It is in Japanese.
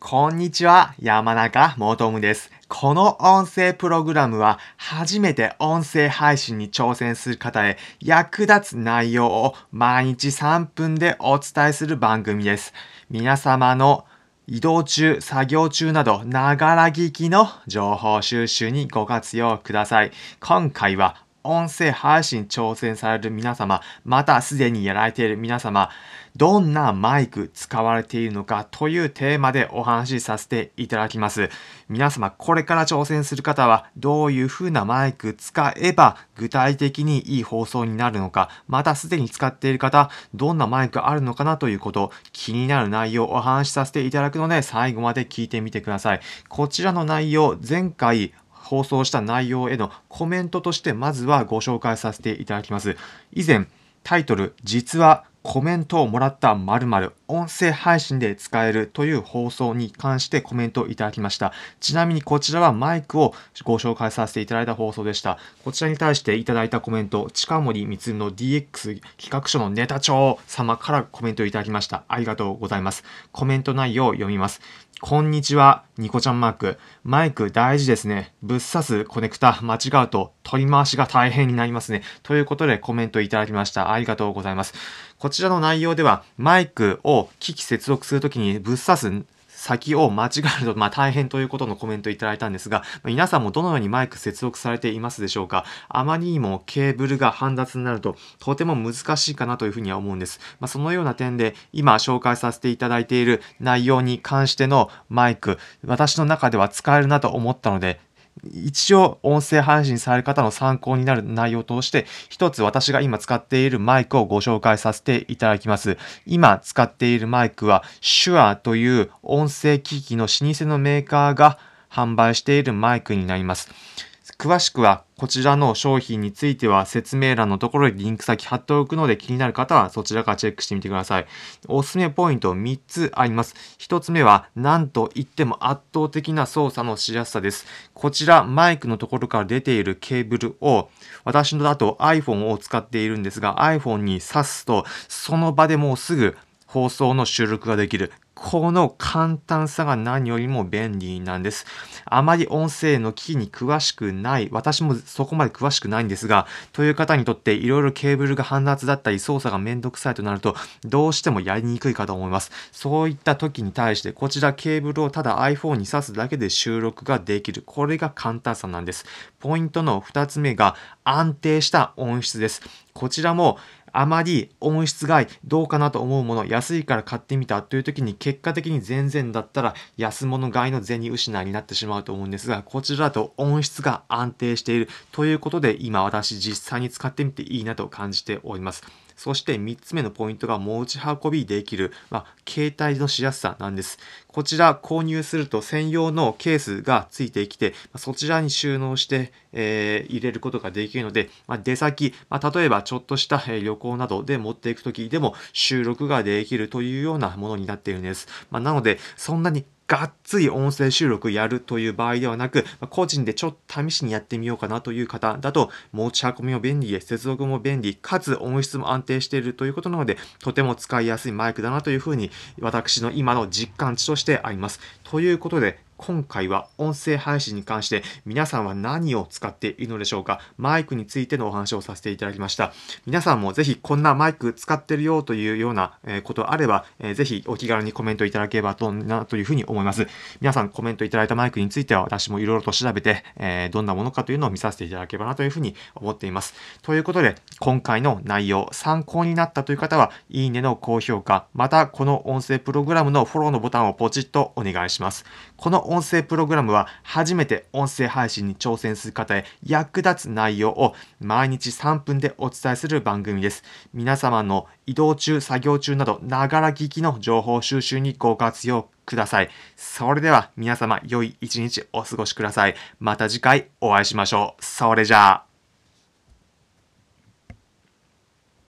こんにちは、山中もとむです。この音声プログラムは初めて音声配信に挑戦する方へ役立つ内容を毎日3分でお伝えする番組です。皆様の移動中、作業中など、ながら聞きの情報収集にご活用ください。今回は音声配信挑戦される皆様、またすでにやられている皆様、どんなマイク使われているのかというテーマでお話しさせていただきます。皆様、これから挑戦する方は、どういう風なマイク使えば具体的にいい放送になるのか、またすでに使っている方、どんなマイクあるのかなということ、気になる内容をお話しさせていただくので、最後まで聞いてみてください。こちらの内容、前回放送した内容へのコメントとしてまずはご紹介させていただきます。以前、タイトル、実はコメントをもらった〇〇音声配信で使えるという放送に関してコメントをいただきました。ちなみにこちらはマイクをご紹介させていただいた放送でした。こちらに対していただいたコメント、近森光の DX 企画書のネタ帳様からコメントをいただきました。ありがとうございます。コメント内容を読みます。こんにちは、ニコちゃんマーク。マイク大事ですね。ぶっ刺すコネクタ間違うと取り回しが大変になりますね。ということでコメントいただきました。ありがとうございます。こちらの内容ではマイクを機器接続するときにぶっ刺す先を間違えると、まあ、大変ということのコメントいただいたんですが、皆さんもどのようにマイク接続されていますでしょうか？あまりにもケーブルが煩雑になると、とても難しいかなというふうには思うんです。まあ、そのような点で、今紹介させていただいている内容に関してのマイク、私の中では使えるなと思ったので、一応音声配信される方の参考になる内容を通して、一つ私が今使っているマイクをご紹介させていただきます。今使っているマイクは Shure という音声機器の老舗のメーカーが販売しているマイクになります。詳しくはこちらの商品については説明欄のところにリンク先貼っておくので気になる方はそちらからチェックしてみてください。おすすめポイント3つあります。1つ目は何と言っても圧倒的な操作のしやすさです。こちらマイクのところから出ているケーブルを私のだと iPhone を使っているんですが iPhone に挿すとその場でもうすぐ放送の収録ができる。この簡単さが何よりも便利なんです。あまり音声の機器に詳しくない、私もそこまで詳しくないんですが、という方にとっていろいろケーブルが煩雑だったり操作がめんどくさいとなると、どうしてもやりにくいかと思います。そういった時に対して、こちらケーブルをただ iPhone に挿すだけで収録ができる。これが簡単さなんです。ポイントの2つ目が安定した音質です。こちらもあまり音質がどうかなと思うもの、安いから買ってみたという時に結果的に全然だったら安物買いの銭失いになってしまうと思うんですが、こちらだと音質が安定しているということで今私実際に使ってみていいなと感じております。そして3つ目のポイントが持ち運びできる、まあ、携帯のしやすさなんです。こちら購入すると専用のケースがついてきて、そちらに収納して、えー、入れることができるので、まあ、出先、まあ、例えばちょっとした旅行などで持っていくときでも収録ができるというようなものになっているんです。まあ、なので、そんなにがっつり音声収録やるという場合ではなく、個人でちょっと試しにやってみようかなという方だと、持ち運びも便利で、接続も便利、かつ音質も安定しているということなので、とても使いやすいマイクだなというふうに、私の今の実感値としてあります。ということで、今回は音声配信に関して皆さんは何を使っているのでしょうか？マイクについてのお話をさせていただきました。皆さんもぜひこんなマイク使ってるよというようなことあれば、ぜひお気軽にコメントいただければとなというふうに思います。皆さんコメントいただいたマイクについては私もいろいろと調べて、えどんなものかというのを見させていただければなというふうに思っています。ということで、今回の内容、参考になったという方は、いいねの高評価、またこの音声プログラムのフォローのボタンをポチッとお願いします。この音声プログラムは初めて音声配信に挑戦する方へ役立つ内容を毎日3分でお伝えする番組です。皆様の移動中、作業中など、ながら聞きの情報収集にご活用ください。それでは皆様良い一日お過ごしください。また次回お会いしましょう。それじゃあ。